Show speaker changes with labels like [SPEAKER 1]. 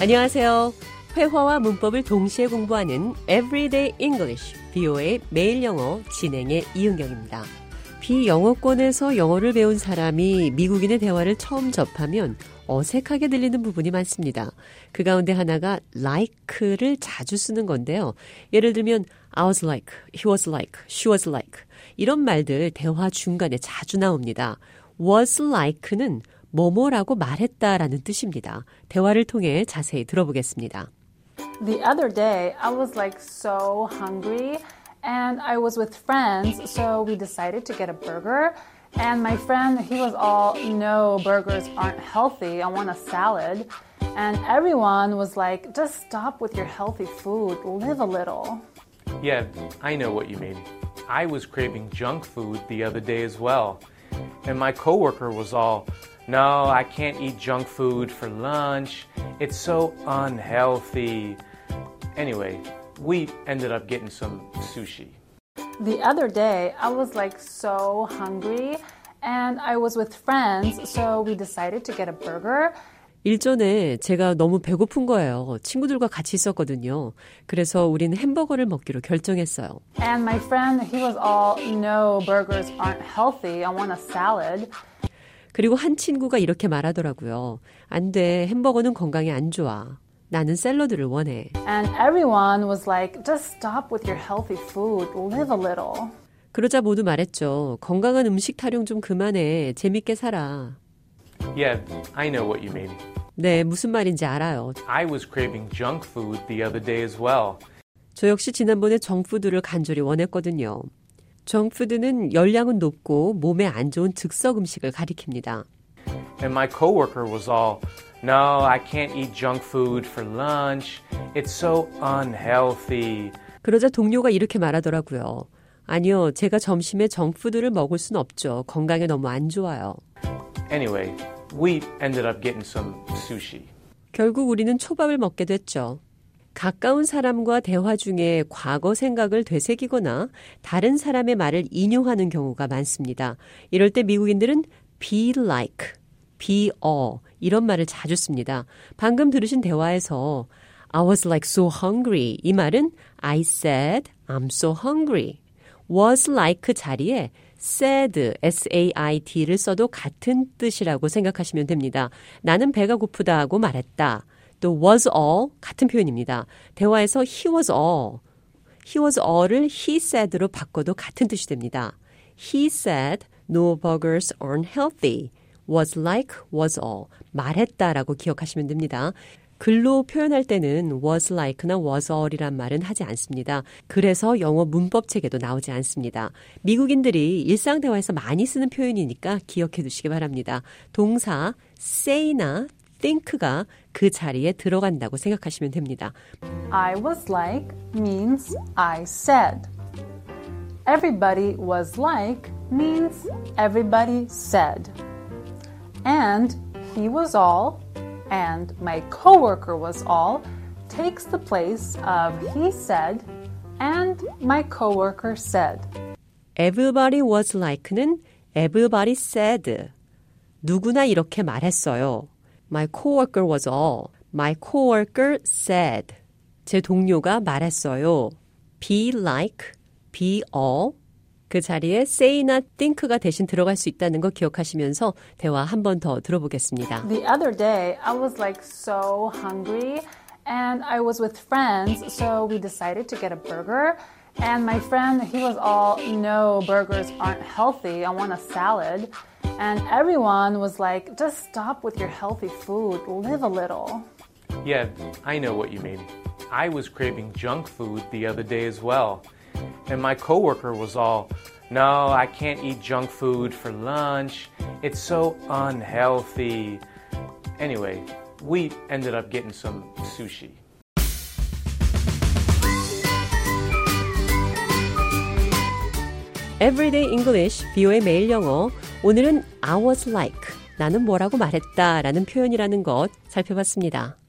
[SPEAKER 1] 안녕하세요. 회화와 문법을 동시에 공부하는 Everyday English, BO의 매일 영어 진행의 이은경입니다. 비영어권에서 영어를 배운 사람이 미국인의 대화를 처음 접하면 어색하게 들리는 부분이 많습니다. 그 가운데 하나가 like를 자주 쓰는 건데요. 예를 들면 I was like, he was like, she was like 이런 말들 대화 중간에 자주 나옵니다. was like는 뭐뭐라고 말했다라는 뜻입니다. 대화를 통해 자세히 들어보겠습니다.
[SPEAKER 2] The other day, I was like so hungry and I was with friends, so we decided to get a burger. And my friend, he was all, no, burgers aren't healthy. I want a salad. And everyone was like, just stop with your healthy food, live a little.
[SPEAKER 3] Yeah, I know what you mean. I was craving junk food the other day as well. And my coworker was all, no, I can't eat junk food for lunch. It's so unhealthy. Anyway, we ended up getting some sushi.
[SPEAKER 2] The other day, I was like so hungry and I was with friends, so we decided to get a burger.
[SPEAKER 1] 일전에 제가 너무 배고픈 거예요. 친구들과 같이 있었거든요. 그래서 우리는 햄버거를 먹기로 결정했어요.
[SPEAKER 2] And my friend, he was all, no, burgers aren't healthy. I want a salad.
[SPEAKER 1] 그리고 한 친구가 이렇게 말하더라고요. 안 돼. 햄버거는 건강에 안 좋아. 나는 샐러드를 원해.
[SPEAKER 2] And everyone was like, just stop with your healthy food, live a little.
[SPEAKER 1] 그러자 모두 말했죠. 건강한 음식 타령 좀 그만해. 재밌게 살아.
[SPEAKER 3] Yeah, I know what you mean.
[SPEAKER 1] 네, 무슨 말인지 알아요.
[SPEAKER 3] I was craving junk food the other day as well.
[SPEAKER 1] 저 역시 지난번에 정푸드를 간절히 원했거든요. 정푸드는 열량은 높고 몸에 안 좋은 즉석 음식을 가리킵니다.
[SPEAKER 3] And my coworker was all, no, I can't eat junk food for lunch. It's so unhealthy.
[SPEAKER 1] 그러자 동료가 이렇게 말하더라고요. 아니요, 제가 점심에 정푸드를 먹을 순 없죠. 건강에 너무 안 좋아요.
[SPEAKER 3] Anyway, we ended up getting some sushi.
[SPEAKER 1] 결국 우리는 초밥을 먹게 됐죠. 가까운 사람과 대화 중에 과거 생각을 되새기거나 다른 사람의 말을 인용하는 경우가 많습니다. 이럴 때 미국인들은 be like, be a 이런 말을 자주 씁니다. 방금 들으신 대화에서 I was like so hungry 이 말은 I said I'm so hungry. was like 자리에 said, s-a-i-d를 써도 같은 뜻이라고 생각하시면 됩니다. 나는 배가 고프다 하고 말했다. 또 was all 같은 표현입니다. 대화에서 he was all, he was all을 he said로 바꿔도 같은 뜻이 됩니다. He said no burgers aren't healthy. was like was all 말했다라고 기억하시면 됩니다. 글로 표현할 때는 was like나 was all이란 말은 하지 않습니다. 그래서 영어 문법 책에도 나오지 않습니다. 미국인들이 일상 대화에서 많이 쓰는 표현이니까 기억해 두시기 바랍니다. 동사 say나 think가 그 자리에 들어간다고 생각하시면 됩니다.
[SPEAKER 2] I was like means I said. Everybody was like means everybody said. And he was all and my coworker was all takes the place of he said and my coworker said.
[SPEAKER 1] Everybody was like는 everybody said. 누구나 이렇게 말했어요. My coworker was all. My coworker said. 제 동료가 말했어요. Be like, be all. 그 자리에 say나 think가 대신 들어갈 수 있다는 거 기억하시면서 대화 한 번 더 들어보겠습니다.
[SPEAKER 2] The other day, I was like so hungry and I was with friends, so we decided to get a burger. And my friend, he was all, no, burgers aren't healthy. I want a salad. And everyone was like, just stop with your healthy food, live a little.
[SPEAKER 3] Yeah, I know what you mean. I was craving junk food the other day as well. And my coworker was all, no, I can't eat junk food for lunch. It's so unhealthy. Anyway, we ended up getting some sushi.
[SPEAKER 1] Everyday English, 비오의 매일 영어. 오늘은 I was like, 나는 뭐라고 말했다 라는 표현이라는 것 살펴봤습니다.